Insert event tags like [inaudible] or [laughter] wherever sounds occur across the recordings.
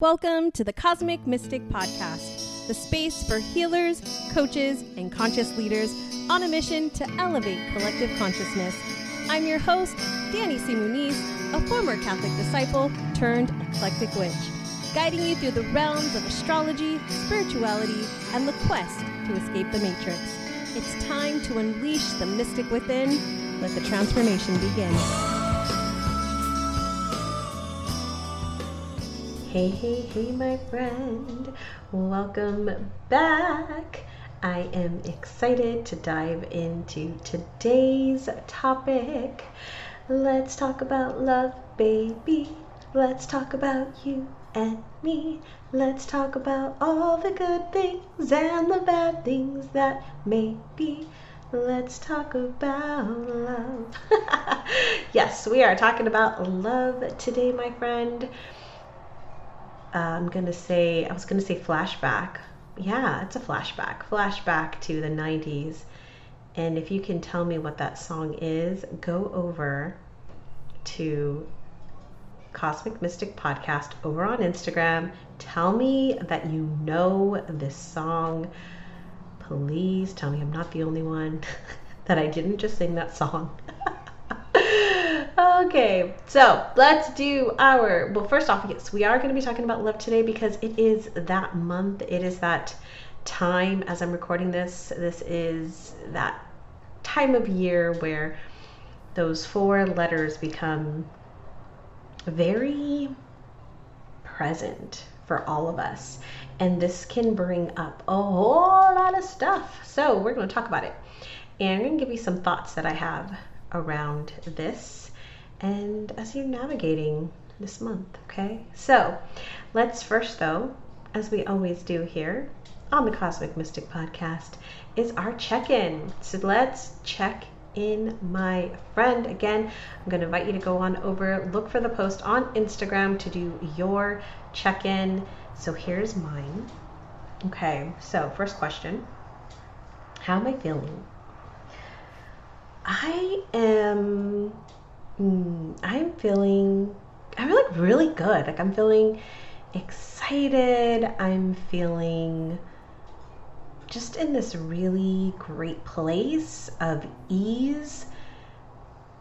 Welcome to the Cosmic Mystic Podcast, the space for healers, coaches, and conscious leaders on a mission to elevate collective consciousness. I'm your host, Danie C. Muniz, a former Catholic disciple turned eclectic witch, guiding you through the realms of astrology, spirituality, and the quest to escape the matrix. It's time to unleash the mystic within. Let the transformation begin. Hey, hey, hey, my friend. Welcome back. I am excited to dive into today's topic. Let's talk about love, baby. Let's talk about you and me. Let's talk about all the good things and the bad things that may be. Let's talk about love. [laughs] yes, we are talking about love today, my friend. I'm gonna say I was gonna say flashback. Yeah, it's a flashback. Flashback to the 90s. And if you can tell me what that song is, go over to Cosmic Mystic Podcast over on Instagram. Tell me that you know this song. Please tell me I'm not the only one [laughs] that I didn't just sing that song. [laughs] Okay, so let's do our. Well, first off, yes, we are going to be talking about love today because it is that month. It is that time as I'm recording this. This is that time of year where those four letters become very present for all of us. And this can bring up a whole lot of stuff. So, we're going to talk about it. And I'm going to give you some thoughts that I have around this and as you're navigating this month, okay? So let's first, though, as we always do here on the Cosmic Mystic Podcast, is our check in. So let's check in, my friend. Again, I'm going to invite you to go on over, look for the post on Instagram to do your check in. So here's mine. Okay, so first question How am I feeling? I am mm, I'm feeling, I'm like really good. Like I'm feeling excited. I'm feeling just in this really great place of ease.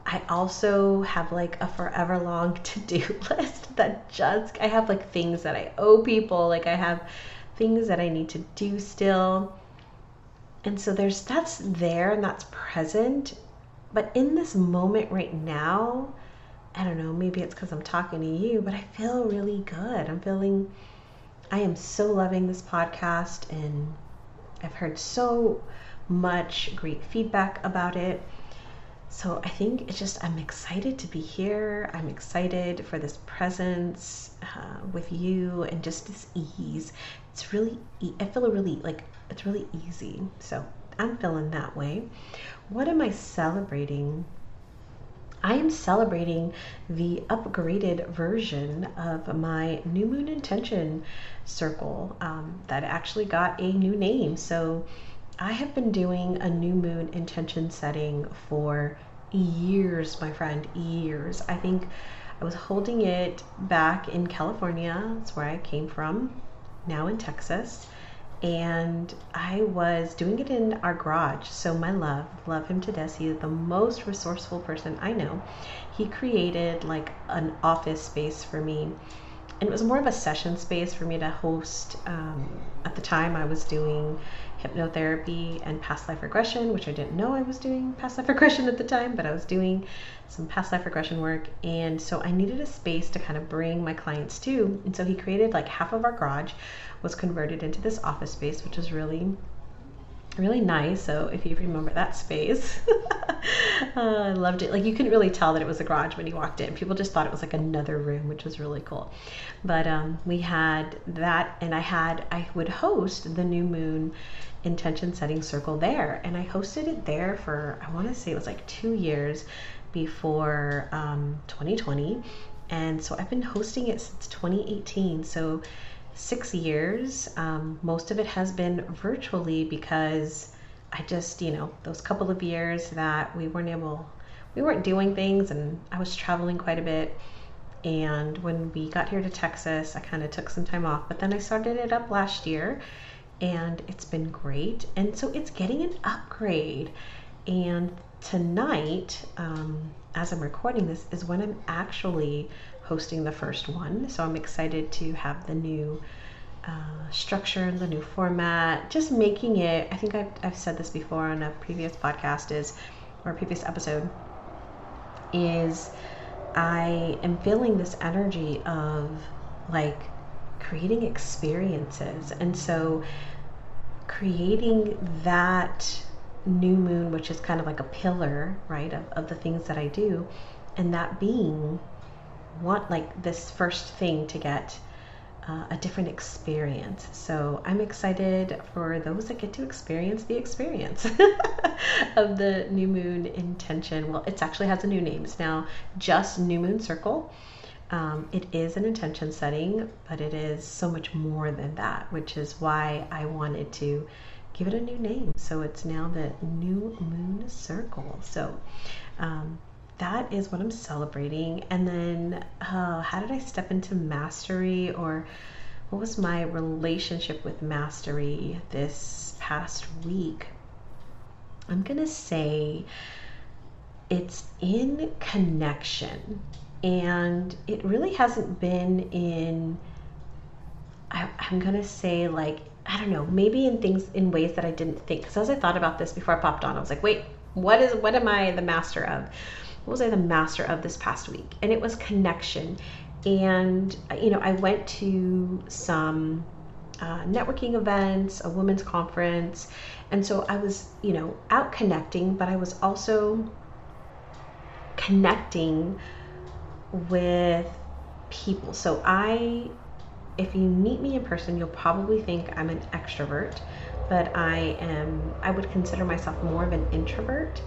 I also have like a forever long [laughs] to do list that just, I have like things that I owe people, like I have things that I need to do still. And so there's that's there and that's present but in this moment right now, I don't know, maybe it's because I'm talking to you, but I feel really good. I'm feeling, I am so loving this podcast, and I've heard so much great feedback about it. So I think it's just, I'm excited to be here. I'm excited for this presence uh, with you and just this ease. It's really, I feel really like it's really easy. So I'm feeling that way. What am I celebrating? I am celebrating the upgraded version of my new moon intention circle um, that actually got a new name. So I have been doing a new moon intention setting for years, my friend, years. I think I was holding it back in California, that's where I came from, now in Texas and I was doing it in our garage. So my love, love him to death. He is the most resourceful person I know. He created like an office space for me, and it was more of a session space for me to host. Um, at the time, I was doing hypnotherapy and past life regression, which I didn't know I was doing past life regression at the time, but I was doing some past life regression work. And so I needed a space to kind of bring my clients to. And so he created like half of our garage was converted into this office space, which was really really nice. So if you remember that space, [laughs] uh, I loved it. Like you couldn't really tell that it was a garage when you walked in. People just thought it was like another room, which was really cool. But um, we had that, and I had I would host the new moon intention setting circle there, and I hosted it there for I want to say it was like two years before um, 2020, and so I've been hosting it since 2018. So six years. Um, most of it has been virtually because I just, you know, those couple of years that we weren't able, we weren't doing things and I was traveling quite a bit. And when we got here to Texas, I kind of took some time off, but then I started it up last year and it's been great. And so it's getting an upgrade. And tonight, um, as I'm recording this, is when I'm actually hosting the first one. So I'm excited to have the new uh, structure and the new format, just making it. I think I've, I've said this before on a previous podcast, is or previous episode, is I am feeling this energy of like creating experiences. And so creating that new moon, which is kind of like a pillar, right, of, of the things that I do, and that being want like this first thing to get uh, a different experience. So I'm excited for those that get to experience the experience [laughs] of the new moon intention. Well, it actually has a new name. It's now just New Moon Circle. Um, it is an intention setting, but it is so much more than that, which is why I wanted to give it a new name. So it's now the New Moon Circle. So um, that is what I'm celebrating. And then, uh, how did I step into mastery, or what was my relationship with mastery this past week? I'm going to say it's in connection. And it really hasn't been in, I, I'm going to say, like, I don't know, maybe in things, in ways that I didn't think. Because as I thought about this before I popped on, I was like, wait, what is, what am I the master of? what was I the master of this past week? And it was connection. And, you know, I went to some uh, networking events, a women's conference. And so I was, you know, out connecting, but I was also connecting with people. So I, if you meet me in person, you'll probably think I'm an extrovert, but I am, I would consider myself more of an introvert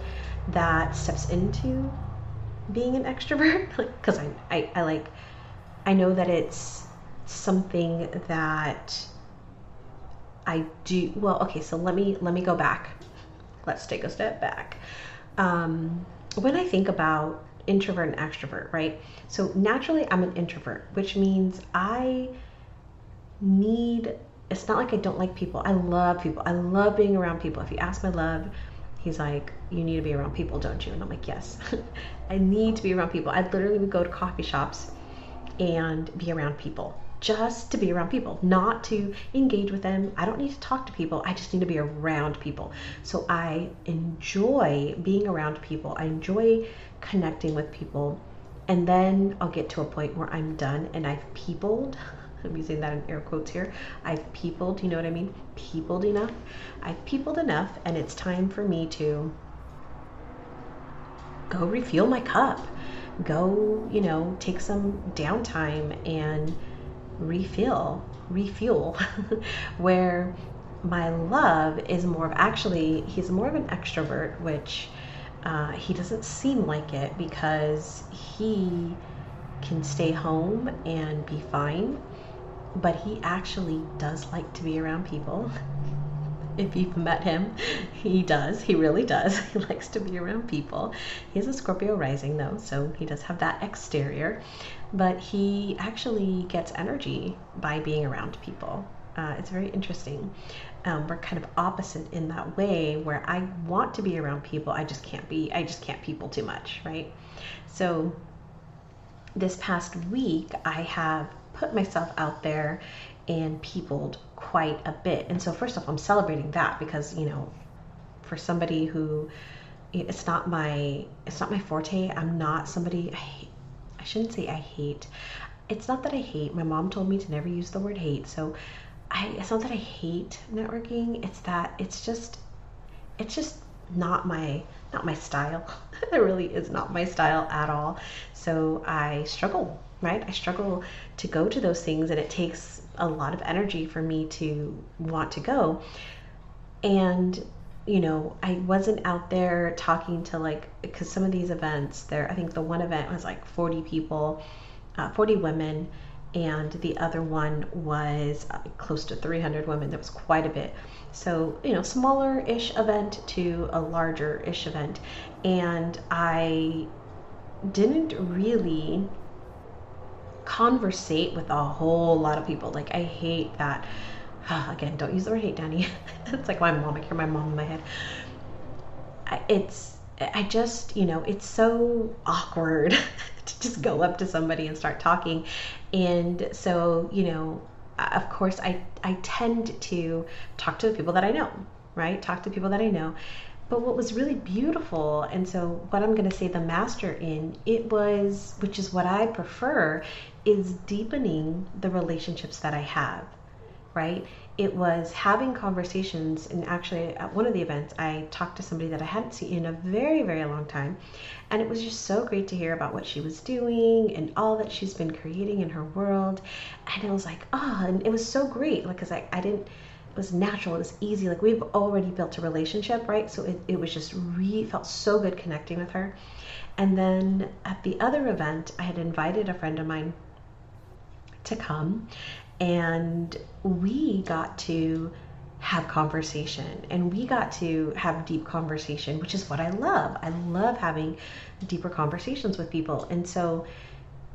that steps into being an extrovert [laughs] because I, I, I like I know that it's something that I do well okay so let me let me go back let's take a step back um, when I think about introvert and extrovert right? So naturally I'm an introvert which means I need it's not like I don't like people. I love people. I love being around people. If you ask my love he's like, You need to be around people, don't you? And I'm like, Yes, [laughs] I need to be around people. I literally would go to coffee shops and be around people just to be around people, not to engage with them. I don't need to talk to people. I just need to be around people. So I enjoy being around people. I enjoy connecting with people. And then I'll get to a point where I'm done and I've peopled [laughs] I'm using that in air quotes here. I've peopled, you know what I mean? Peopled enough. I've peopled enough, and it's time for me to go refuel my cup. Go, you know, take some downtime and refill, refuel, [laughs] where my love is more of actually, he's more of an extrovert, which uh, he doesn't seem like it because he can stay home and be fine but he actually does like to be around people. [laughs] if you've met him, he does. He really does. [laughs] He likes to be around people. He's a Scorpio rising, though, so he does have that exterior. But he actually gets energy by being around people. Uh, it's very interesting. Um, we're kind of opposite in that way where I want to be around people. I just can't be, I just can't people too much, right? So this past week, I have put myself out there and peopled quite a bit. And so, first off, I'm celebrating that because, you know, for somebody who it's not my it's not my forte. I'm not somebody I. I shouldn't say I hate. It's not that I hate. My mom told me to never use the word hate. So I it's not that I hate networking. It's that it's just it's just not my not my style. [laughs] it really is not my style at all. So I struggle right? I struggle to go to those things and it takes a lot of energy for me to want to go. And you know, I wasn't out there talking to like because some of these events there I think the one event was like 40 people, uh, 40 women and the other one was uh, close to 300 women. That was quite a bit. So, you know, smaller ish event to a larger ish event. And I didn't really conversate with a whole lot of people. Like I hate that. Again, don't use the word hate, Danie. [laughs] it's like my mom. I hear my mom in my head. It's I just you know it's so awkward [laughs] to just go up to somebody and start talking, and so you know uh, of course I I tend to talk to the people that I know, right? Talk to people that I know. But what was really beautiful, and so what I'm going to say the master in, it was, which is what I prefer, is deepening the relationships that I have, right? It was having conversations, and actually at one of the events, I talked to somebody that I hadn't seen in a very, very long time, and it was just so great to hear about what she was doing and all that she's been creating in her world, and it was like, oh, and it was so great, like, cause I, I didn't, it was natural, it was easy, like we've already built a relationship, right? So it, it was just really felt so good connecting with her. And then at the other event, I had invited a friend of mine to come and we got to have conversation and we got to have deep conversation which is what i love. I love having deeper conversations with people and so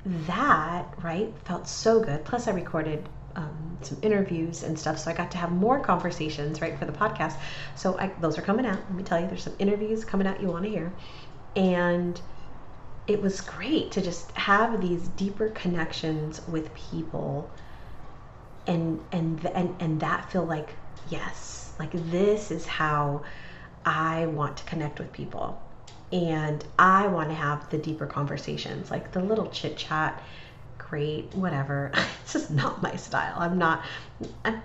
that right felt so good. Plus i recorded um, some interviews and stuff so i got to have more conversations right for the podcast. So I, those are coming out. Let me tell you there's some interviews coming out you want to hear. And it was great to just have these deeper connections with people and and and and that feel like yes like this is how i want to connect with people. And i want to have the deeper conversations like the little chit chat great whatever. [laughs] It's just not my style. I'm not I'm,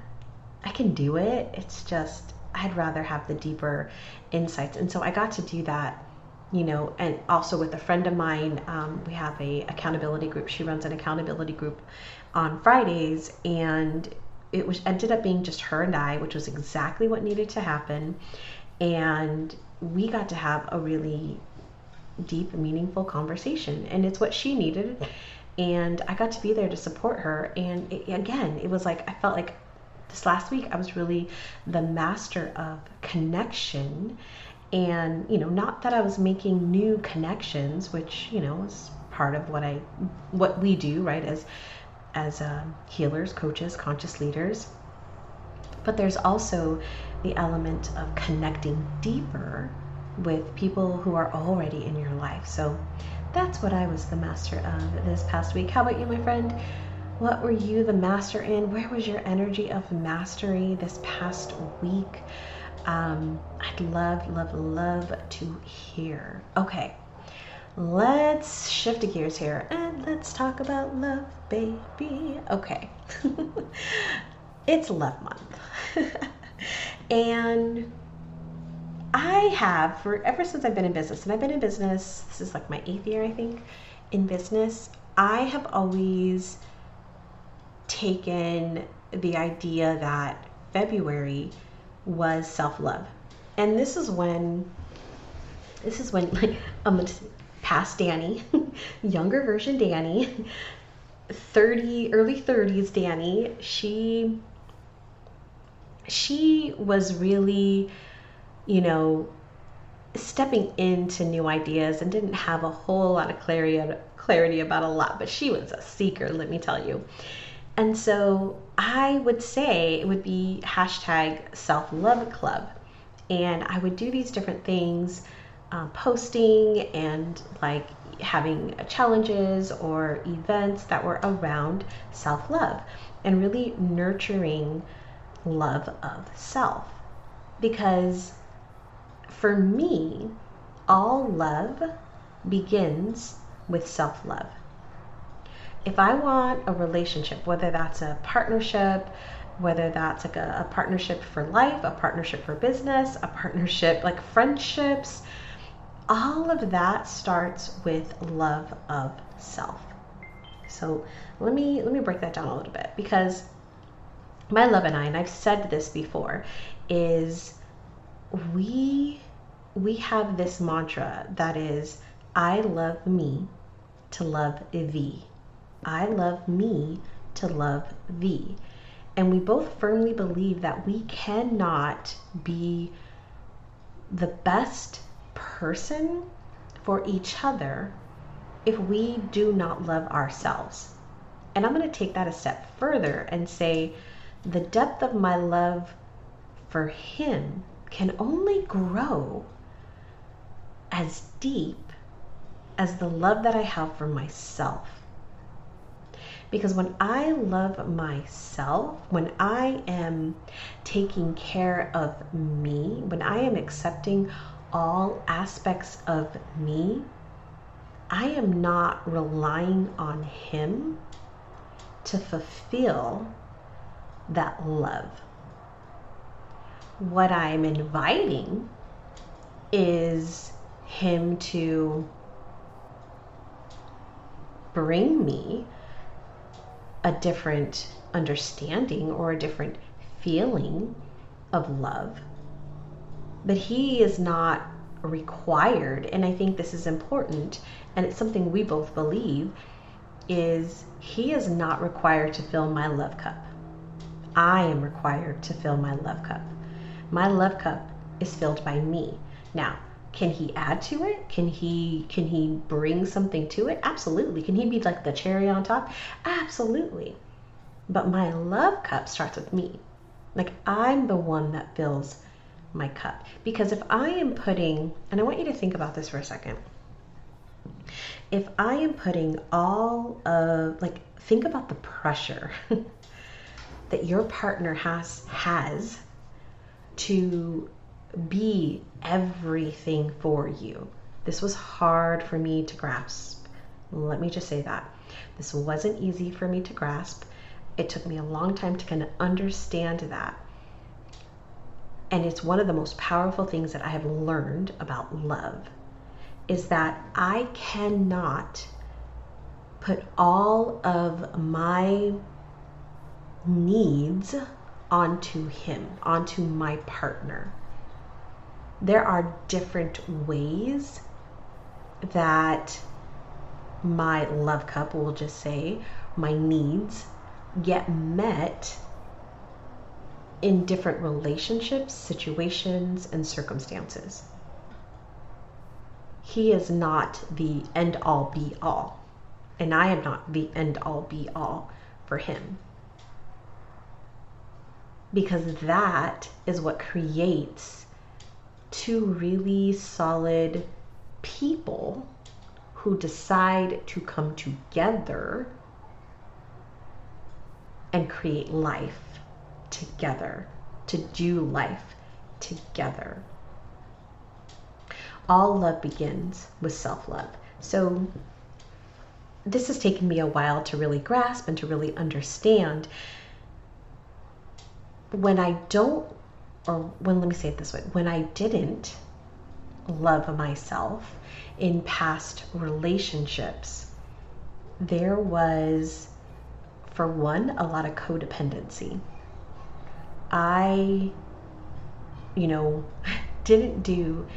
i can do it. It's just i'd rather have the deeper insights. And so i got to do that you know, and also with a friend of mine, um, we have a accountability group. She runs an accountability group on Fridays, and it was ended up being just her and I, which was exactly what needed to happen. And we got to have a really deep, meaningful conversation, and it's what she needed. And I got to be there to support her. And it, again, it was like I felt like this last week I was really the master of connection and you know not that i was making new connections which you know is part of what i what we do right as as um, healers coaches conscious leaders. But there's also the element of connecting deeper with people who are already in your life. So that's what i was the master of this past week. How about you my friend? What were you the master in? Where was your energy of mastery this past week? Um, I'd love, love, love to hear. Okay, let's shift gears here and let's talk about love, baby. Okay, [laughs] it's love month. [laughs] and I have, for ever since I've been in business, and I've been in business, this is like my eighth year, I think, in business, I have always taken the idea that February was self love. And this is when, this is when, [laughs] like, um, past Danie, [laughs] younger version Danie, 30, early 30s Danie, she, she was really, you know, stepping into new ideas and didn't have a whole lot of clarity clarity about a lot, but she was a seeker, let me tell you. And so I would say it would be hashtag self love club. And I would do these different things, uh, posting and like having challenges or events that were around self love and really nurturing love of self. Because for me, all love begins with self love if I want a relationship, whether that's a partnership, whether that's like a, a, partnership for life, a partnership for business, a partnership like friendships, all of that starts with love of self. So let me let me break that down a little bit because my love and I, and I've said this before, is we we have this mantra that is I love me to love thee. I love me to love thee. And we both firmly believe that we cannot be the best person for each other if we do not love ourselves. And I'm going to take that a step further and say the depth of my love for him can only grow as deep as the love that I have for myself. Because when I love myself, when I am taking care of me, when I am accepting all aspects of me, I am not relying on Him to fulfill that love. What I'm inviting is Him to bring me a different understanding or a different feeling of love. But He is not required, and I think this is important, and it's something we both believe, is He is not required to fill my love cup. I am required to fill my love cup. My love cup is filled by me. Now, can he add to it? Can he can he bring something to it? Absolutely. Can he be like the cherry on top? Absolutely. But my love cup starts with me. Like I'm the one that fills my cup. Because if I am putting, and I want you to think about this for a second. If I am putting all of like think about the pressure [laughs] that your partner has has to be everything for you. This was hard for me to grasp. Let me just say that. This wasn't easy for me to grasp. It took me a long time to kind of understand that. And it's one of the most powerful things that I have learned about love is that I cannot put all of my needs onto him, onto my partner. There are different ways that my love cup, we'll just say, my needs get met in different relationships, situations, and circumstances. He is not the end all be all, and I am not the end all be all for him. Because that is what creates two really solid people who decide to come together and create life together, to do life together. All love begins with self love. So, this has taken me a while to really grasp and to really understand when I don't, or when, let me say it this way, when I didn't love myself in past relationships, there was, for one, a lot of codependency. I, you know, [laughs] didn't do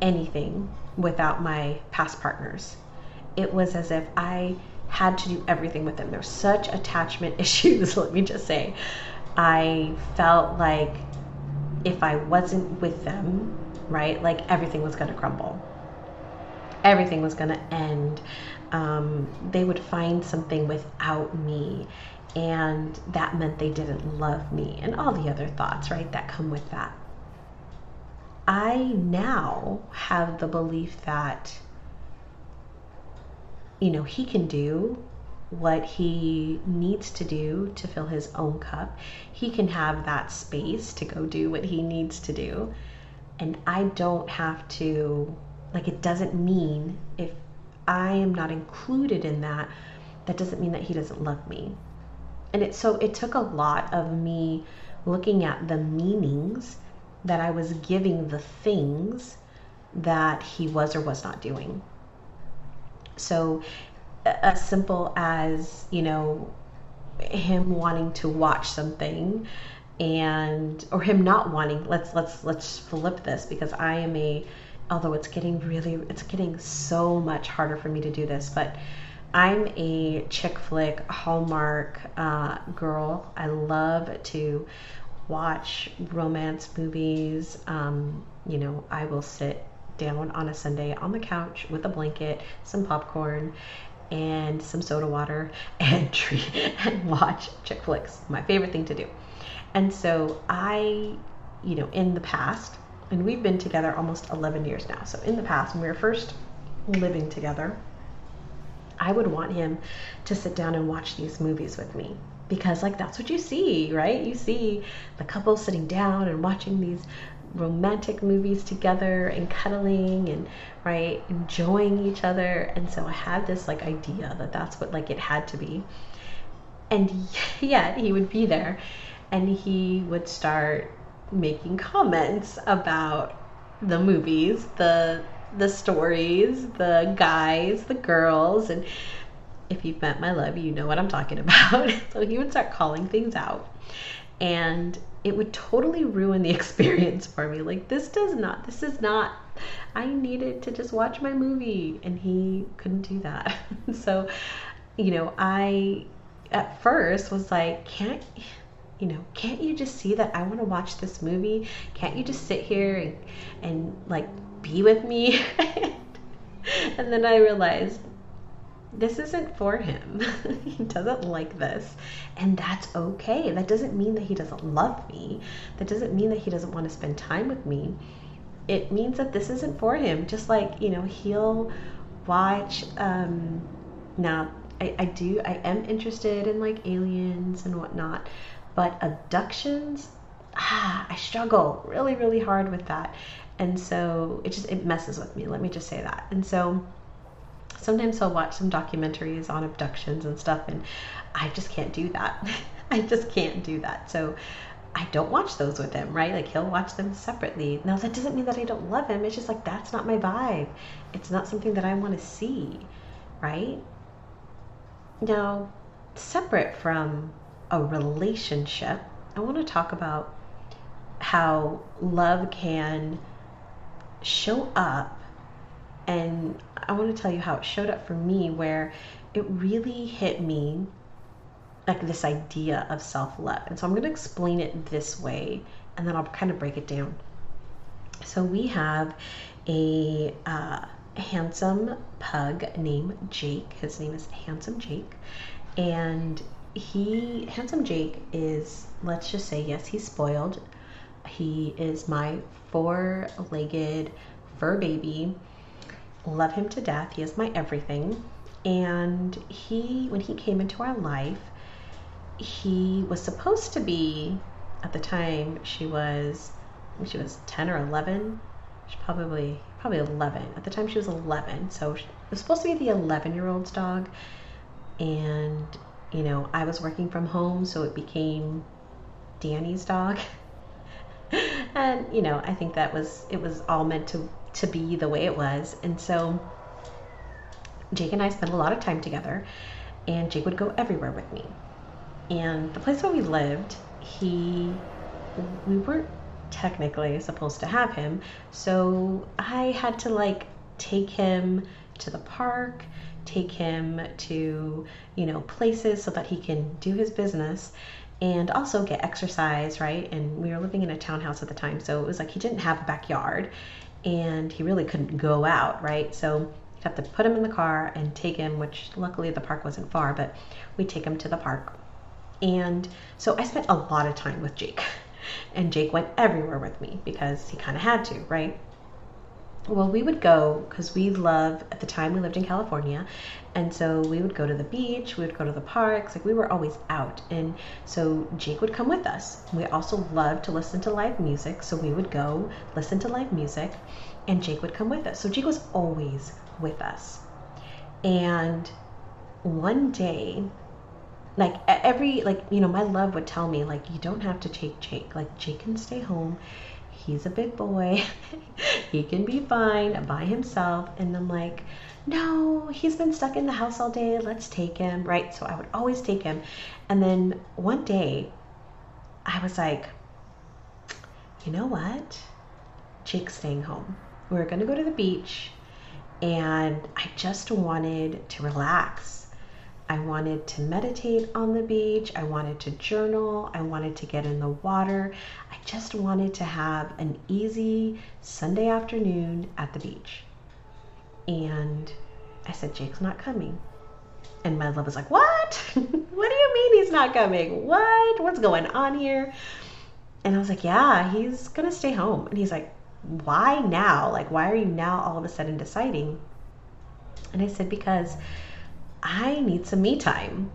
anything without my past partners. It was as if I had to do everything with them. There's such attachment [laughs] issues, let me just say. I felt like if I wasn't with them, right, like everything was going to crumble. Everything was going to end. Um, they would find something without me, and that meant they didn't love me, and all the other thoughts, right, that come with that. I now have the belief that, you know, he can do what he needs to do to fill his own cup. He can have that space to go do what he needs to do. And I don't have to, like, it doesn't mean if I am not included in that, that doesn't mean that he doesn't love me. And it so it took a lot of me looking at the meanings that I was giving the things that he was or was not doing. So as simple as you know him wanting to watch something and or him not wanting let's let's let's flip this because i am a although it's getting really it's getting so much harder for me to do this but i'm a chick flick hallmark uh, girl i love to watch romance movies um, you know i will sit down on a sunday on the couch with a blanket some popcorn and some soda water [laughs] and treat and watch chick flicks. My favorite thing to do. And so I, you know, in the past, and we've been together almost 11 years now. So in the past, when we were first living together, I would want him to sit down and watch these movies with me because like that's what you see, right? You see the couple sitting down and watching these romantic movies together and cuddling and right enjoying each other and so i had this like idea that that's what like it had to be and [laughs] yet he would be there and he would start making comments about the movies the the stories the guys the girls and if you've met my love you know what i'm talking [laughs] about so he would start calling things out and it would totally ruin the [laughs] experience for me. Like, this does not, this is not, I needed to just watch my movie, and he couldn't do that. [laughs] so, you know, I at first was like, can't, you know, can't you just see that I want to watch this movie? Can't you just sit here and, and like be with me? [laughs] and then I realized this isn't for him. [laughs] he doesn't like this. And that's okay. That doesn't mean that he doesn't love me. That doesn't mean that he doesn't want to spend time with me. It means that this isn't for him. Just like, you know, he'll watch. Um, now, I, I do, I am interested in like aliens and whatnot, but abductions, ah, I struggle really, really hard with that. And so it just, it messes with me. Let me just say that. And so, sometimes he'll watch some documentaries on abductions and stuff, and I just can't do that. [laughs] I just can't do that. So I don't watch those with him, right? Like he'll watch them separately. Now that doesn't mean that I don't love him. It's just like that's not my vibe. It's not something that I want to see, right? Now, separate from a relationship, I want to talk about how love can show up and I want to tell you how it showed up for me, where it really hit me like this idea of self love. And so I'm going to explain it this way, and then I'll kind of break it down. So we have a uh, handsome pug named Jake. His name is Handsome Jake. And he, Handsome Jake, is, let's just say, yes, he's spoiled. He is my four legged fur baby love him to death. He is my everything. And he, when he came into our life, he was supposed to be, at the time, she was, she was 10 or 11. She probably, probably 11. At the time, she was 11. So it was supposed to be the 11 year old's dog. And, you know, I was working from home, so it became Danie's dog. [laughs] [laughs] and, you know, I think that was, it was all meant to to be the way it was. And so Jake and I spent a lot of time together, and Jake would go everywhere with me. And the place where we lived, he, we weren't technically supposed to have him, so I had to like take him to the park, take him to, you know, places so that he can do his business and also get exercise, right? And we were living in a townhouse at the time, so it was like he didn't have a backyard and he really couldn't go out, right? So you'd have to put him in the car and take him, which luckily the park wasn't far, but we take him to the park. And so I spent a lot of time with Jake, [laughs] and Jake went everywhere with me because he kind of had to, right? Well, we would go because we love, at the time we lived in California, and so we would go to the beach, we would go to the parks, like we were always out. And so Jake would come with us. We also loved to listen to live music, so we would go listen to live music, and Jake would come with us. So Jake was always with us. And one day, like every like you know my love would tell me like you don't have to take jake like jake can stay home he's a big boy. [laughs] he can be fine by himself. And I'm like, no, he's been stuck in the house all day. Let's take him. Right. So I would always take him. And then one day I was like, you know what? Jake's staying home. We are going to go to the beach. And I just wanted to relax I wanted to meditate on the beach. I wanted to journal. I wanted to get in the water. I just wanted to have an easy Sunday afternoon at the beach. And I said, Jake's not coming. And my love was like, What? [laughs] what do you mean he's not coming? What? What's going on here? And I was like, Yeah, he's going to stay home. And he's like, Why now? Like, why are you now all of a sudden deciding? And I said, Because I need some me time.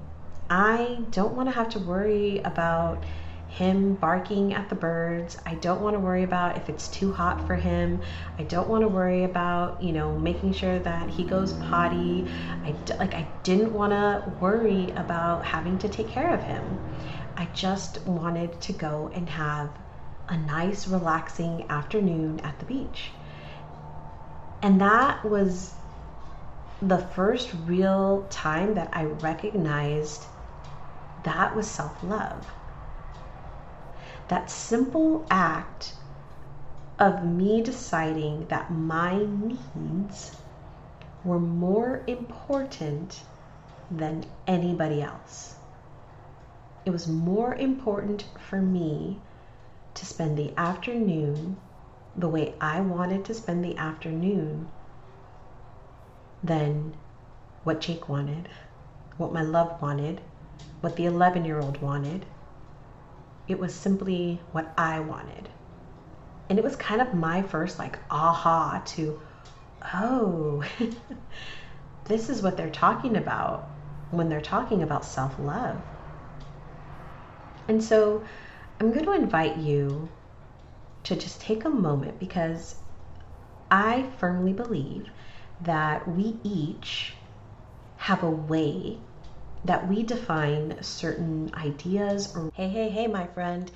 I don't want to have to worry about him barking at the birds. I don't want to worry about if it's too hot for him. I don't want to worry about, you know, making sure that he goes potty. I like I didn't want to worry about having to take care of him. I just wanted to go and have a nice relaxing afternoon at the beach. And that was the first real time that I recognized that was self love. That simple act of me deciding that my needs were more important than anybody else. It was more important for me to spend the afternoon the way I wanted to spend the afternoon than what Jake wanted, what my love wanted, what the 11 year old wanted. It was simply what I wanted. And it was kind of my first, like, aha to, oh, [laughs] this is what they're talking about when they're talking about self love. And so I'm going to invite you to just take a moment because I firmly believe that we each have a way that we define certain ideas or hey hey hey my friend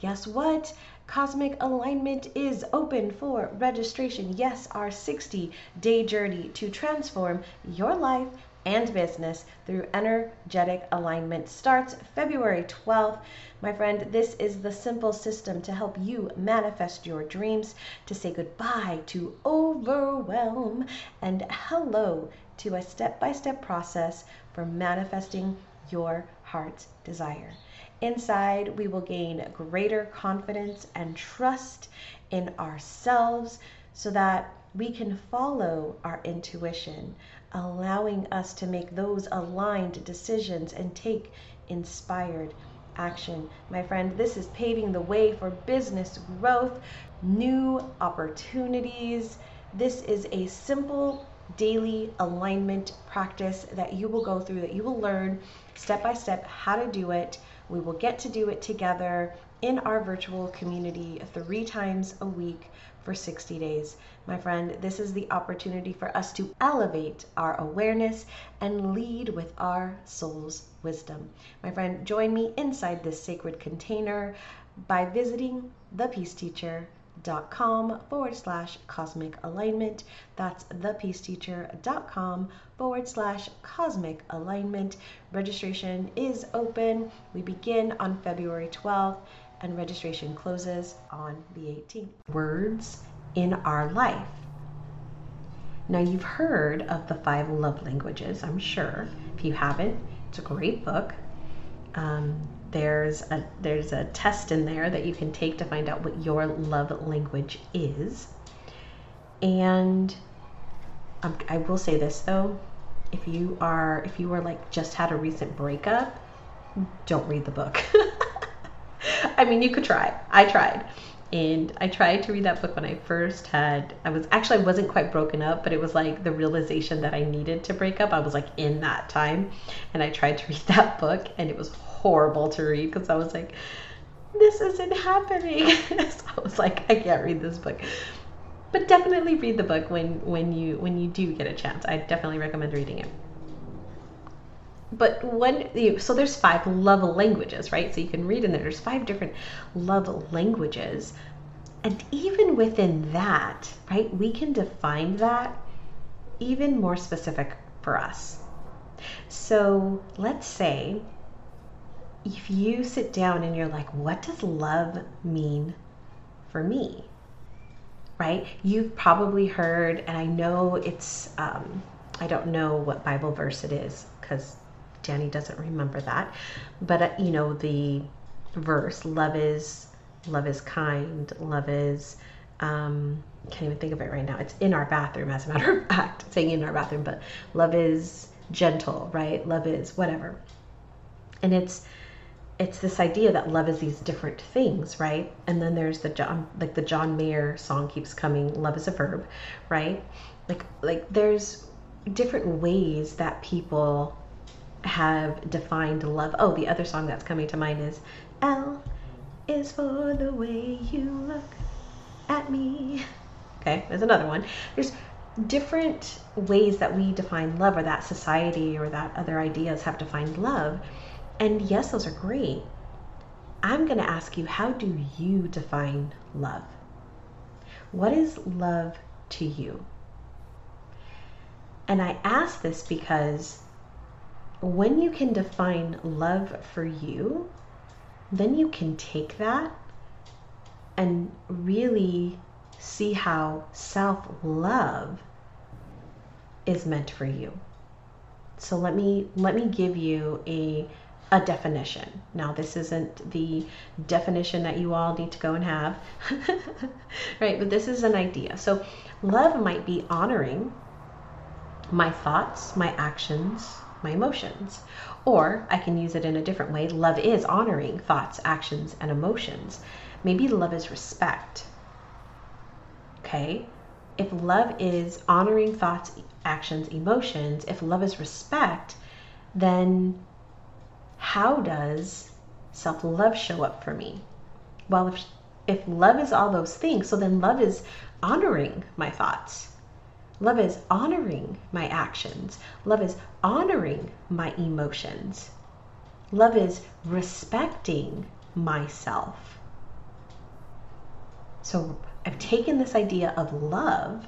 guess what? Cosmic alignment is open for registration. Yes our 60 day journey to transform your life and business through energetic alignment starts February 12th. My friend, this is the simple system to help you manifest your dreams, to say goodbye to overwhelm, and hello to a step by step process for manifesting your heart's desire. Inside, we will gain greater confidence and trust in ourselves so that we can follow our intuition, allowing us to make those aligned decisions and take inspired action. My friend, this is paving the way for business growth, new opportunities. This is a simple daily alignment practice that you will go through, that you will learn step by step how to do it. We will get to do it together in our virtual community three times a week for 60 days. My friend, this is the opportunity for us to elevate our awareness and lead with our soul's wisdom. My friend, join me inside this sacred container by visiting thepeaceteacher.com forward slash cosmic alignment. That's thepeaceteacher.com forward slash cosmic alignment. Registration is open. We begin on February 12th and registration closes on the 18th. Words in our life. Now, you've heard of the five love languages, I'm sure. If you haven't, it's a great book. Um, there's a there's a test in there that you can take to find out what your love language is. And I will say this though, if you are if you were like just had a recent breakup, don't read the book. [laughs] I mean, you could try. I tried. And I tried to read that book when I first had I was actually I wasn't quite broken up, but it was like the realization that I needed to break up. I was like in that time and I tried to read [laughs] that book and it was horrible to read because I was like this isn't happening. [laughs] so I was like I can't read this book. But definitely read the book when when you when you do get a chance. I definitely recommend reading it but when you so there's five love languages right? So you can read in there there's five different love languages. And even within that right we can define that even more specific for us. So let's say if you sit down and you're like what does love mean for me? Right? You've probably heard and i know it's um, i don't know what bible verse it is because Danie doesn't remember that. But uh, you know the verse, love is love is kind, love is um, can't even think of it right now. It's in our bathroom, as a matter of fact, saying in our bathroom, but love is gentle, right? Love is whatever. And it's it's this idea that love is these different things, right? And then there's the John like the John Mayer song keeps coming, love is a verb, right? Like like there's different ways that people have defined love. Oh, the other song that's coming to mind is L is for the way you look at me. Okay, there's another one. There's different ways that we define love, or that society or that other ideas have defined love. And yes, those are great. I'm going to ask you, how do you define love? What is love to you? And I ask this because when you can define love for you, then you can take that and really see how self love is meant for you. So let me let me give you a a definition. Now this isn't the definition that you all need to go and have. [laughs] right? But this is an idea. So love might be honoring my thoughts, my actions, my emotions. Or I can use it in a different way. Love is honoring thoughts, actions, and emotions. Maybe love is respect. Okay? If love is honoring thoughts, actions, emotions, if love is respect, then how does self love show up for me? Well, if, if love is all those things, so then love is honoring my thoughts, Love is honoring my actions. Love is honoring my emotions. Love is respecting myself. So I've taken this idea of love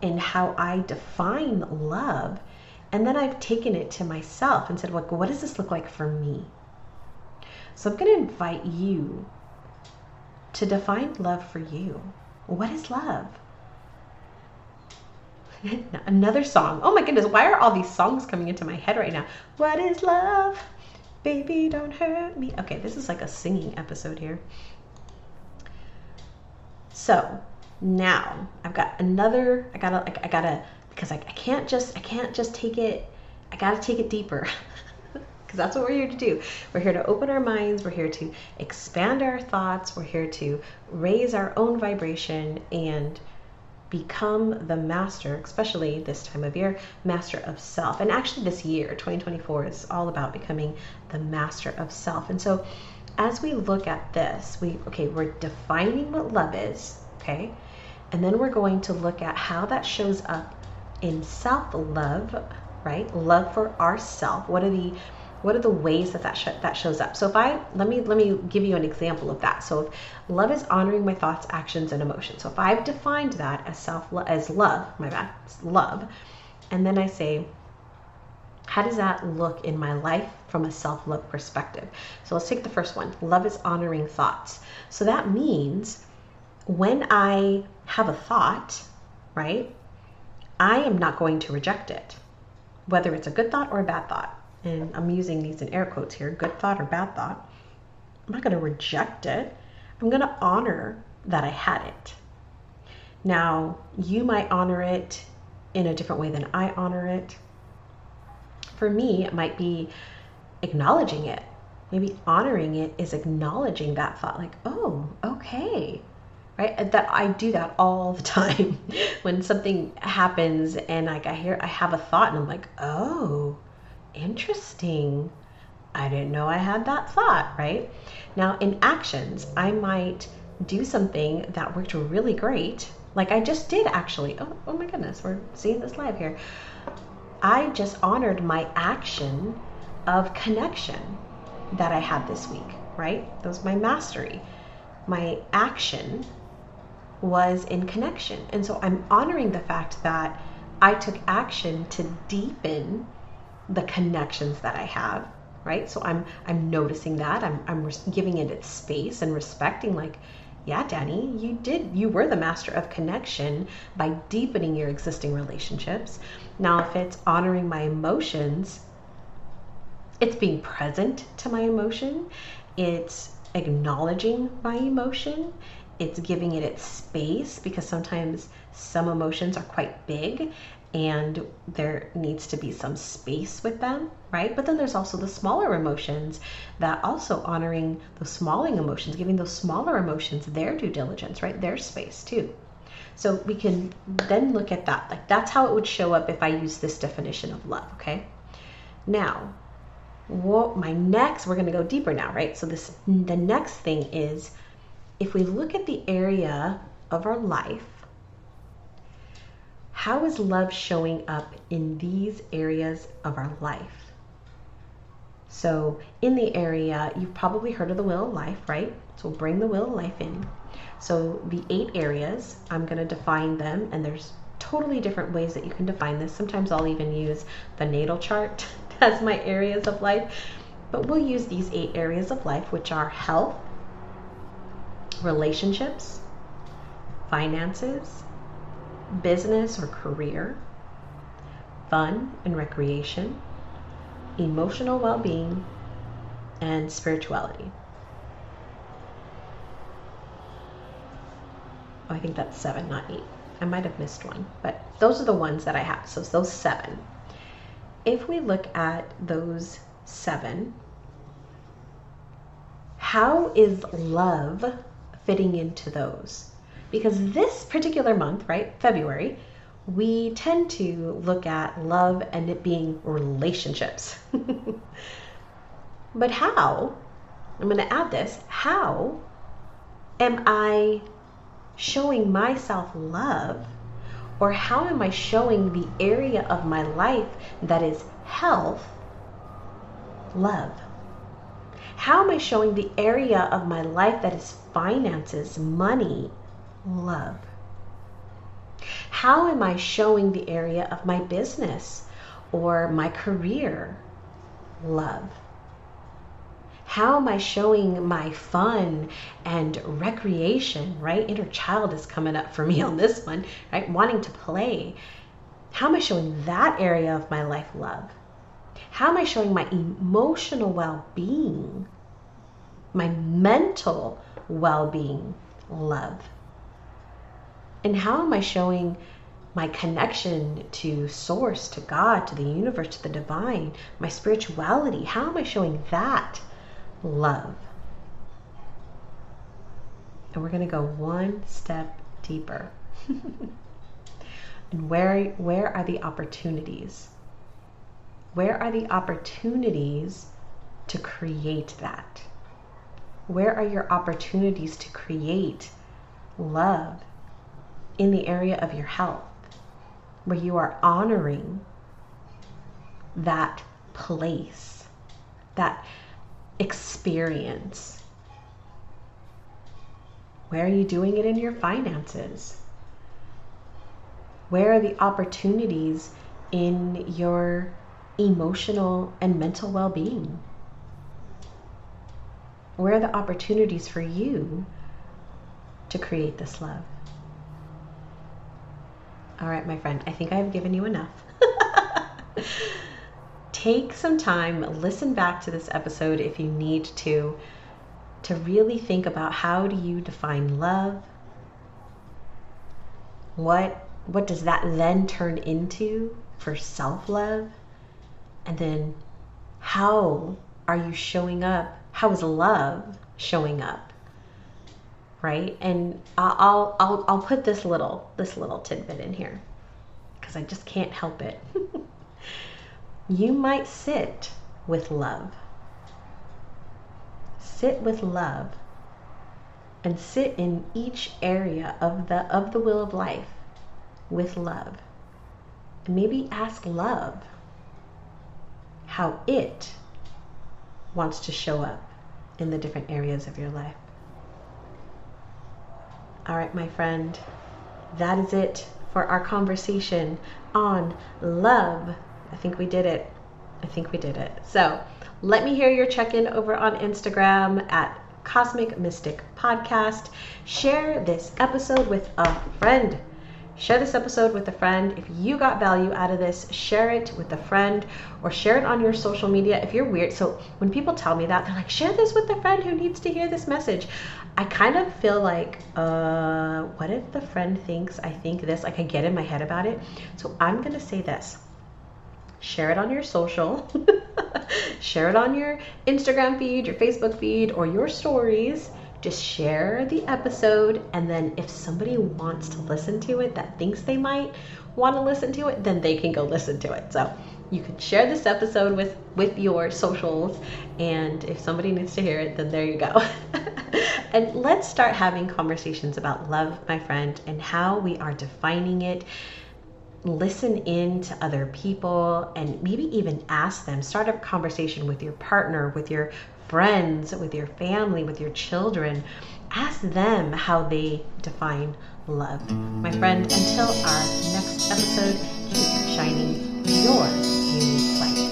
and how I define love, and then I've taken it to myself and said, well, what does this look like for me? So I'm going to invite you to define love for you. What is love? [laughs] Another song. Oh my goodness, why are all these songs coming into my head right now? What is love? Baby, don't hurt me. Okay, this is like a singing episode here. So now I've got another. I gotta. I, gotta because I, I can't just. I can't just take it. I gotta take it deeper. [laughs] because that's what we're here to do. We're here to open our minds, we're here to expand our thoughts, we're here to raise our own vibration and become the master, especially this time of year, master of self. And actually, this year, 2024, is all about becoming the master of self. And so, as we look at this, we okay, we're defining what love is, okay, and then we're going to look at how that shows up in self love, right? Love for ourself. What are the what are the ways that that, sh- that shows up so if i let me let me give you an example of that so if love is honoring my thoughts actions and emotions so if i've defined that as self as love my bad love and then i say how does that look in my life from a self love perspective? So let's take the first one. Love is honoring thoughts. So that means when I have a thought, right, I am not going to reject it, whether it's a good thought or a bad thought and I'm using these in air quotes here, good thought or bad thought, I'm not going to reject it. I'm going to honor that I had it. Now, you might honor it in a different way than I honor it. For me, it might be acknowledging it. Maybe honoring it is acknowledging that thought, like, oh, okay, right? That I do that all the [laughs] time when something happens and like I hear I have a thought and I'm like, oh, interesting. I didn't know I had that thought, right? Now, in actions, I might do something that worked really great. Like I just did actually. Oh, oh my goodness, we're seeing this live here. I just honored my action of connection that I had this week, right? That was my mastery. My action was in connection. And so I'm honoring the fact that I took action to deepen the connections that I have, right? So I'm I'm noticing that I'm I'm giving it its space and respecting like yeah, Danie, you did you were the master of connection by deepening your existing relationships. Now if it's honoring my emotions, it's being present to my emotion, it's acknowledging my emotion, it's giving it its space because sometimes some emotions are quite big and there needs to be some space with them, right? But then there's also the smaller emotions that also honoring those smaller emotions, giving those smaller emotions their due diligence, right? Their space too. So we can then look at that. Like that's how it would show up if I use this definition of love, okay? Now, what my next we're going to go deeper now, right? So this the next thing is if we look at the area of our life how is love showing up in these areas of our life? So, in the area, you've probably heard of the wheel of life, right? So, bring the wheel of life in. So, the eight areas, I'm going to define them, and there's totally different ways that you can define this. Sometimes I'll even use the natal chart [laughs] as my areas of life, but we'll use these eight areas of life, which are health, relationships, finances, business or career, fun and recreation, emotional well being, and spirituality. Oh, I think that's seven, not eight. I might have missed one, but those are the ones that I have. So it's those seven. If we look at those seven, how is love fitting into those? Because this particular month, right, February, we tend to look at love and it being relationships. [laughs] but how, I'm going to add this, how am I showing myself love? Or how am I showing the area of my life that is health, love? How am I showing the area of my life that is finances, money, love? How am I showing the area of my business or my career love? How am I showing my fun and recreation, right? Inner child is coming up for me on this one, right? Wanting to play. How am I showing that area of my life love? How am I showing my emotional well being, my mental well being love? And how am I showing my connection to source, to God, to the universe, to the divine, my spirituality? How am I showing that love? And we're going to go one step deeper. [laughs] and where where are the opportunities? Where are the opportunities to create that? Where are your opportunities to create love in the area of your health where you are honoring that place, that experience? Where are you doing it in your finances? Where are the opportunities in your emotional and mental well being? Where are the opportunities for you to create this love? All right, my friend, I think I've given you enough. [laughs] Take some time, listen back to this episode if you need to, to really think about how do you define love? What what does that then turn into for self-love? And then how are you showing up? How is love showing up? Right? And I'll I'll I'll put this little this little tidbit in here because I just can't help it. [laughs] you might sit with love. Sit with love and sit in each area of the of the wheel of life with love. And maybe ask love how it wants to show up in the different areas of your life. All right, my friend, that is it for our conversation on love. I think we did it. I think we did it. So let me hear your check in over on Instagram at Cosmic Mystic Podcast. Share this episode with a friend. Share this episode with a friend. If you got value out of this, share it with a friend or share it on your social media. If you're weird, so when people tell me that, they're like, share this with a friend who needs to hear this message. I kind of feel like, uh, what if the friend thinks I think this? Like I get in my head about it. So I'm going to say this share it on your social, [laughs] share it on your Instagram feed, your Facebook feed, or your stories. Just share the episode, and then if somebody wants to listen to it that thinks they might want to listen to it, then they can go listen to it. So you can share this episode with with your socials, and if somebody needs to hear it, then there you go. [laughs] and let's start having conversations about love, my friend, and how we are defining it listen in to other people and maybe even ask them start a conversation with your partner with your friends with your family with your children ask them how they define love. My friend until our next episode keep shining your unique